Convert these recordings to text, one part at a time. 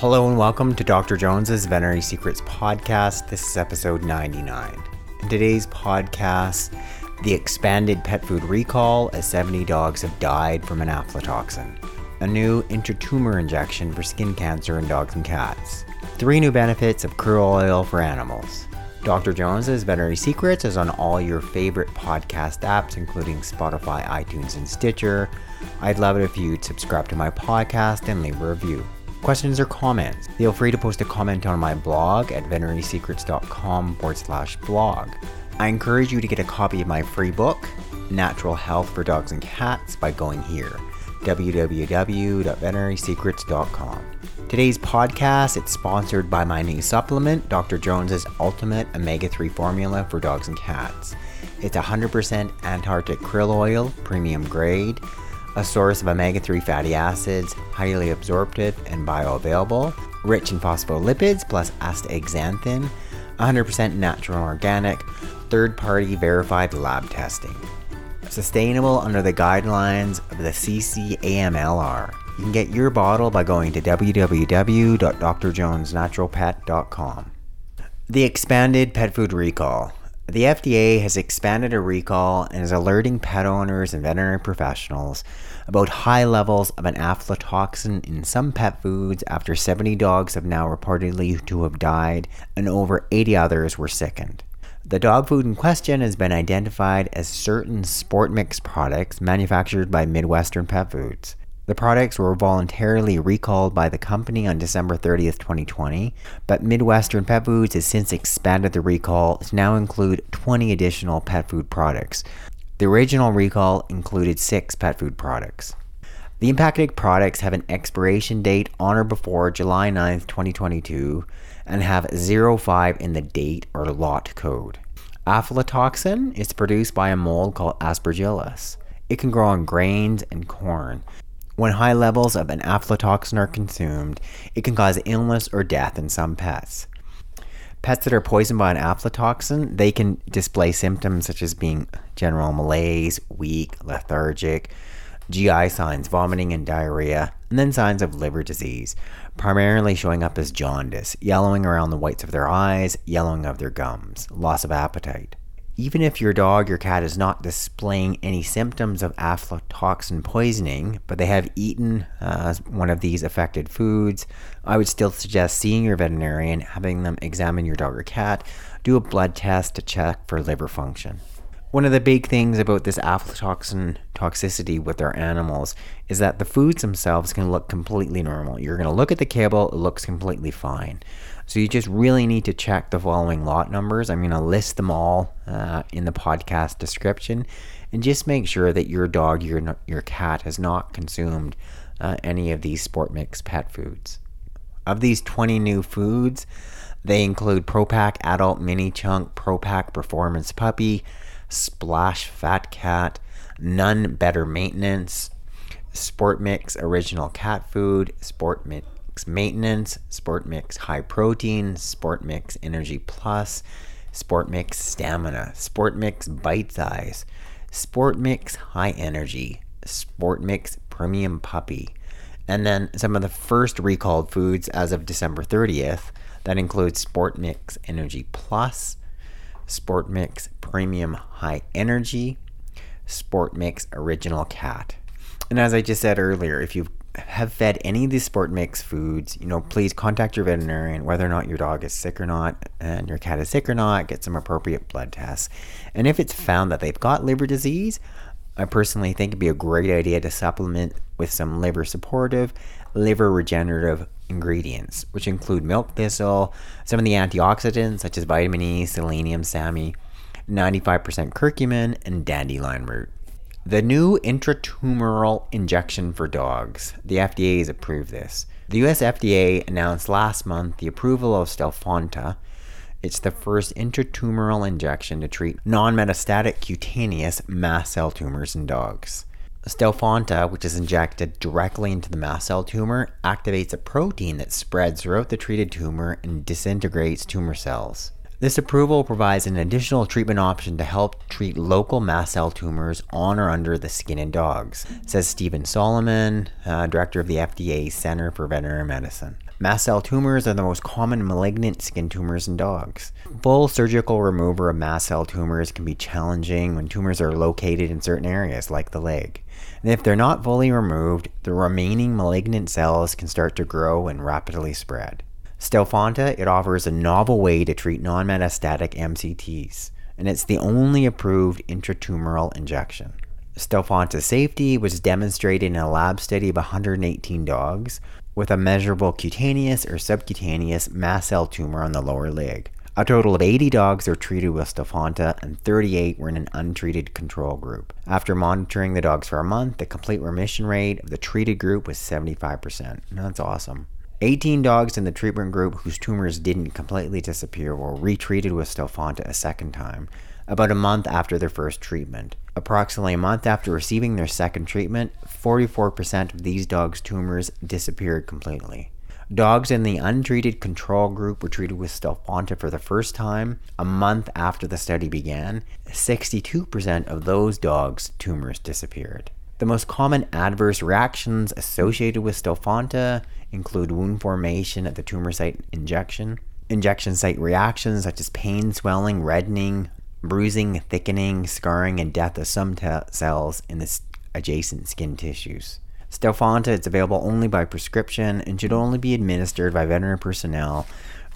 Hello and welcome to Dr. Jones's Veterinary Secrets podcast. This is episode 99. In today's podcast, the expanded pet food recall as 70 dogs have died from an aflatoxin, a new intratumor injection for skin cancer in dogs and cats, three new benefits of krill oil for animals. Dr. Jones's Veterinary Secrets is on all your favorite podcast apps, including Spotify, iTunes, and Stitcher. I'd love it if you'd subscribe to my podcast and leave a review questions or comments, feel free to post a comment on my blog at veterinarysecrets.com forward slash blog. I encourage you to get a copy of my free book, Natural Health for Dogs and Cats, by going here www.veterinarysecrets.com. Today's podcast is sponsored by my new supplement, Dr. Jones's Ultimate Omega-3 Formula for Dogs and Cats. It's 100% Antarctic krill oil, premium grade a source of omega 3 fatty acids, highly absorptive and bioavailable, rich in phospholipids plus astaxanthin, 100% natural and organic, third party verified lab testing. Sustainable under the guidelines of the CCAMLR. You can get your bottle by going to www.drjonesnaturalpet.com. The expanded pet food recall. The FDA has expanded a recall and is alerting pet owners and veterinary professionals about high levels of an aflatoxin in some pet foods after 70 dogs have now reportedly to have died and over 80 others were sickened. The dog food in question has been identified as certain Sportmix products manufactured by Midwestern Pet Foods. The products were voluntarily recalled by the company on December 30th, 2020, but Midwestern Pet Foods has since expanded the recall to now include 20 additional pet food products. The original recall included six pet food products. The impacted products have an expiration date on or before July 9, 2022, and have 05 in the date or lot code. Aflatoxin is produced by a mold called Aspergillus. It can grow on grains and corn. When high levels of an aflatoxin are consumed, it can cause illness or death in some pets. Pets that are poisoned by an aflatoxin, they can display symptoms such as being general malaise, weak, lethargic, GI signs, vomiting and diarrhea, and then signs of liver disease, primarily showing up as jaundice, yellowing around the whites of their eyes, yellowing of their gums, loss of appetite. Even if your dog or cat is not displaying any symptoms of aflatoxin poisoning, but they have eaten uh, one of these affected foods, I would still suggest seeing your veterinarian, having them examine your dog or cat, do a blood test to check for liver function. One of the big things about this aflatoxin toxicity with our animals is that the foods themselves can look completely normal. You're going to look at the kibble, it looks completely fine. So you just really need to check the following lot numbers. I'm going to list them all uh, in the podcast description, and just make sure that your dog, your your cat, has not consumed uh, any of these Sportmix pet foods. Of these 20 new foods, they include Pro Pac Adult Mini Chunk, Pro Pac Performance Puppy, Splash Fat Cat, Nunn Better Maintenance, Sportmix Original Cat Food, Sportmix Maintenance, Sportmix High Protein, Sportmix Energy Plus, Sportmix Stamina, Sportmix Bite Size, Sportmix High Energy, Sportmix Premium Puppy. And then some of the first recalled foods as of December 30th that includes Sportmix Energy Plus, Sportmix Premium High Energy, Sportmix Original Cat. And as I just said earlier, if you have fed any of these Sportmix foods, you know, please contact your veterinarian whether or not your dog is sick or not and your cat is sick or not, get some appropriate blood tests. And if it's found that they've got liver disease, I personally think it'd be a great idea to supplement with some liver supportive, liver regenerative ingredients, which include milk thistle, some of the antioxidants such as vitamin E, selenium, SAMe, 95% curcumin, and dandelion root. The new intratumoral injection for dogs. The FDA has approved this. The US FDA announced last month the approval of Stelfonta. It's the first intratumoral injection to treat non metastatic cutaneous mast cell tumors in dogs. Stelfonta, which is injected directly into the mast cell tumor, activates a protein that spreads throughout the treated tumor and disintegrates tumor cells. This approval provides an additional treatment option to help treat local mast cell tumors on or under the skin in dogs, says Steven Solomon, uh, director of the FDA Center for Veterinary Medicine. Mast cell tumors are the most common malignant skin tumors in dogs. Full surgical removal of mast cell tumors can be challenging when tumors are located in certain areas, like the leg. And if they're not fully removed, the remaining malignant cells can start to grow and rapidly spread. Stelfonta, it offers a novel way to treat non-metastatic MCTs, and it's the only approved intratumoral injection. Stelfonta's safety was demonstrated in a lab study of 118 dogs with a measurable cutaneous or subcutaneous mast cell tumor on the lower leg. A total of 80 dogs were treated with Stelfonta and 38 were in an untreated control group. After monitoring the dogs for a month, the complete remission rate of the treated group was 75%. That's awesome. 18 dogs in the treatment group whose tumors didn't completely disappear were retreated with Stelfonta a second time, about a month after their first treatment. Approximately a month after receiving their second treatment, 44% of these dogs' tumors disappeared completely. Dogs in the untreated control group were treated with Stelfonta for the first time a month after the study began. 62% of those dogs' tumors disappeared. The most common adverse reactions associated with Stelfonta include wound formation at the tumor site injection, injection site reactions such as pain, swelling, reddening, bruising, thickening, scarring, and death of some t- cells in the adjacent skin tissues. Stelfonta is available only by prescription and should only be administered by veterinary personnel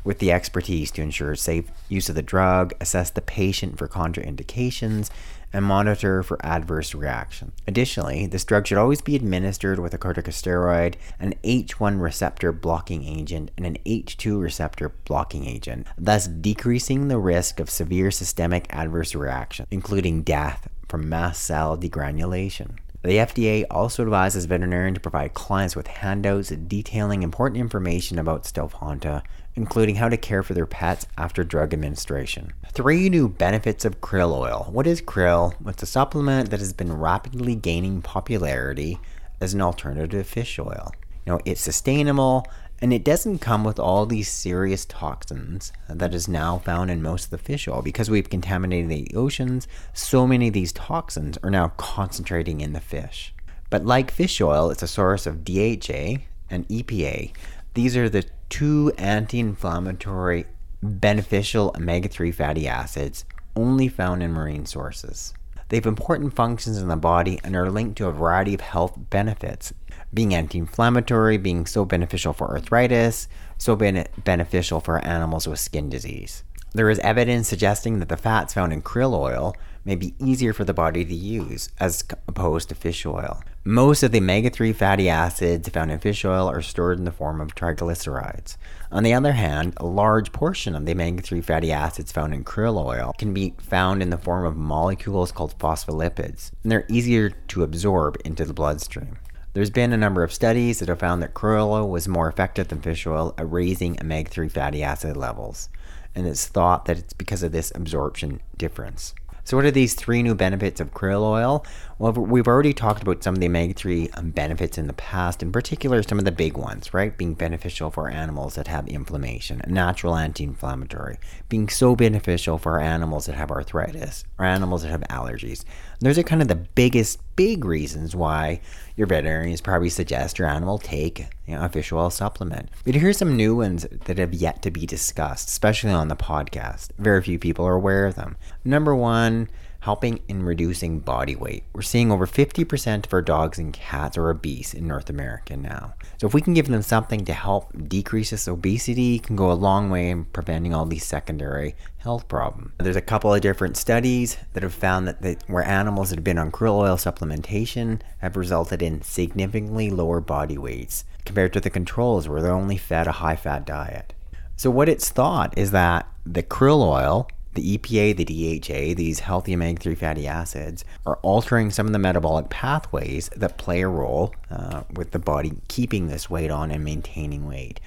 with the expertise to ensure safe use of the drug, assess the patient for contraindications, and monitor for adverse reactions. Additionally, this drug should always be administered with a corticosteroid, an H1 receptor blocking agent, and an H2 receptor blocking agent, thus decreasing the risk of severe systemic adverse reactions, including death from mast cell degranulation. The FDA also advises veterinarians to provide clients with handouts detailing important information about Stelfonta, including how to care for their pets after drug administration. Three new benefits of krill oil. What is krill? It's a supplement that has been rapidly gaining popularity as an alternative to fish oil. You know, it's sustainable and it doesn't come with all these serious toxins that is now found in most of the fish oil because we've contaminated the oceans. So many of these toxins are now concentrating in the fish. But like fish oil, it's a source of DHA and EPA. These are the two anti inflammatory beneficial omega 3 fatty acids only found in marine sources. They have important functions in the body and are linked to a variety of health benefits, being anti inflammatory, being so beneficial for arthritis, so beneficial for animals with skin disease. There is evidence suggesting that the fats found in krill oil may be easier for the body to use as opposed to fish oil. Most of the omega 3 fatty acids found in fish oil are stored in the form of triglycerides. On the other hand, a large portion of the omega 3 fatty acids found in krill oil can be found in the form of molecules called phospholipids, and they're easier to absorb into the bloodstream. There's been a number of studies that have found that krill oil was more effective than fish oil at raising omega 3 fatty acid levels, and it's thought that it's because of this absorption difference. So, what are these three new benefits of krill oil? Well, we've already talked about some of the omega 3 um, benefits in the past, in particular, some of the big ones, right? Being beneficial for animals that have inflammation, natural anti inflammatory, being so beneficial for animals that have arthritis or animals that have allergies. Those are kind of the biggest, big reasons why your veterinarians probably suggest your animal take you know, a fish oil supplement. But here's some new ones that have yet to be discussed, especially on the podcast. Very few people are aware of them. Number one, helping in reducing body weight. We're seeing over 50% of our dogs and cats are obese in North America now. So if we can give them something to help decrease this obesity, can go a long way in preventing all these secondary health problems. There's a couple of different studies that have found that, that where animals that have been on krill oil supplementation have resulted in significantly lower body weights compared to the controls where they're only fed a high fat diet. So what it's thought is that the krill oil the EPA, the DHA, these healthy omega 3 fatty acids, are altering some of the metabolic pathways that play a role uh, with the body keeping this weight on and maintaining weight.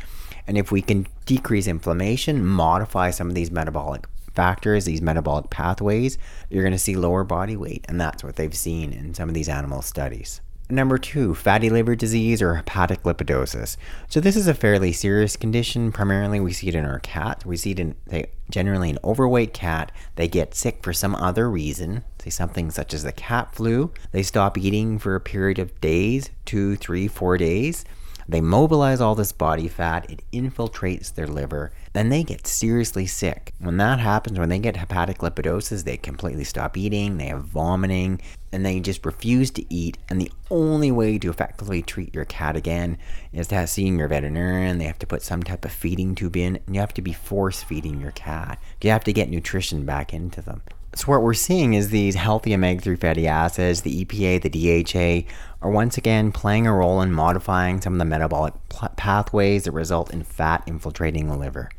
And if we can decrease inflammation, modify some of these metabolic factors, these metabolic pathways, you're going to see lower body weight. And that's what they've seen in some of these animal studies. Number two, fatty liver disease or hepatic lipidosis. So this is a fairly serious condition. Primarily, we see it in our cat. We see it in they, generally an overweight cat. They get sick for some other reason, say something such as the cat flu. They stop eating for a period of days, two, three, four days. They mobilize all this body fat, it infiltrates their liver, then they get seriously sick. When that happens, when they get hepatic lipidosis, they completely stop eating, they have vomiting, and they just refuse to eat. And the only way to effectively treat your cat again is to have seeing your veterinarian. They have to put some type of feeding tube in, and you have to be force feeding your cat. You have to get nutrition back into them. So what we're seeing is these healthy omega-3 fatty acids, the EPA, the DHA, are once again playing a role in modifying some of the metabolic pl- pathways that result in fat infiltrating the liver.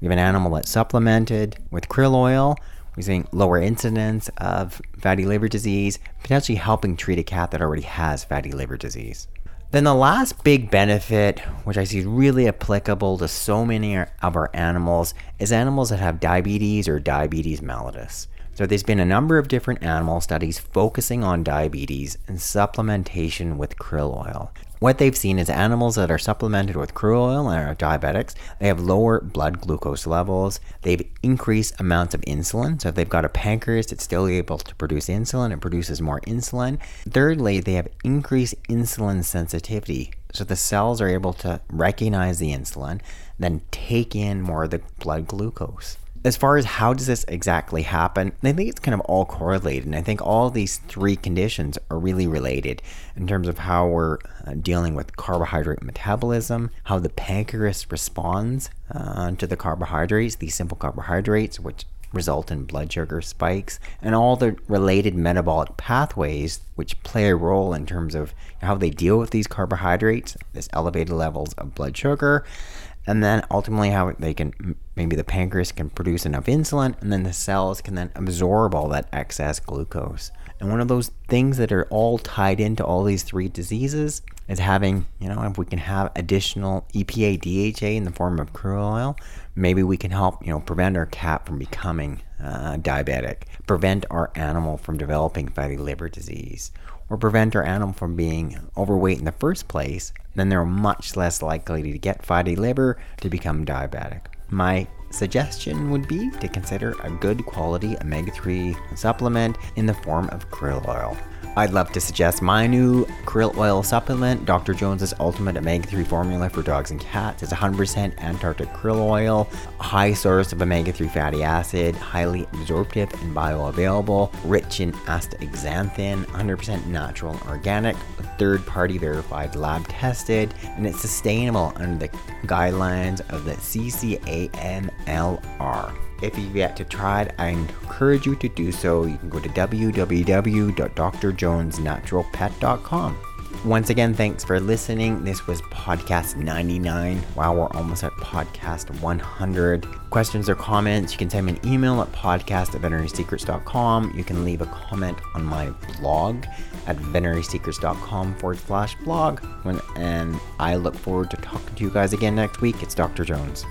We have an animal that's supplemented with krill oil. We're seeing lower incidence of fatty liver disease, potentially helping treat a cat that already has fatty liver disease. Then the last big benefit, which I see is really applicable to so many of our animals, is animals that have diabetes or diabetes mellitus. So there's been a number of different animal studies focusing on diabetes and supplementation with krill oil. What they've seen is animals that are supplemented with krill oil and are diabetics, they have lower blood glucose levels, they've increased amounts of insulin. So if they've got a pancreas that's still able to produce insulin, it produces more insulin. Thirdly, they have increased insulin sensitivity. So the cells are able to recognize the insulin, then take in more of the blood glucose as far as how does this exactly happen, I think it's kind of all correlated. And I think all these three conditions are really related in terms of how we're uh, dealing with carbohydrate metabolism, how the pancreas responds uh, to the carbohydrates, these simple carbohydrates, which result in blood sugar spikes, and all the related metabolic pathways which play a role in terms of how they deal with these carbohydrates, this elevated levels of blood sugar, and then ultimately how they can maybe the pancreas can produce enough insulin and then the cells can then absorb all that excess glucose and one of those things that are all tied into all these three diseases is having you know if we can have additional epa dha in the form of krill oil maybe we can help you know prevent our cat from becoming uh, diabetic prevent our animal from developing fatty liver disease or prevent our animal from being overweight in the first place, then they're much less likely to get fatty liver to become diabetic. My suggestion would be to consider a good quality omega 3 supplement in the form of krill oil. I'd love to suggest my new krill oil supplement, Dr. Jones's Ultimate Omega 3 formula for dogs and cats. It's 100% Antarctic krill oil, high source of omega 3 fatty acid, highly absorptive and bioavailable, rich in astaxanthin, 100% natural and organic, third party verified, lab tested, and it's sustainable under the guidelines of the CCAMLR. If you've yet to try it, I encourage you to do so. You can go to www.drjonesnaturalpet.com. Once again, thanks for listening. This was podcast 99. Wow, we're almost at podcast 100. Questions or comments, you can send me an email at podcast at veterinarysecrets.com. You can leave a comment on my blog at veterinarysecrets.com forward slash blog. And I look forward to talking to you guys again next week. It's Dr. Jones.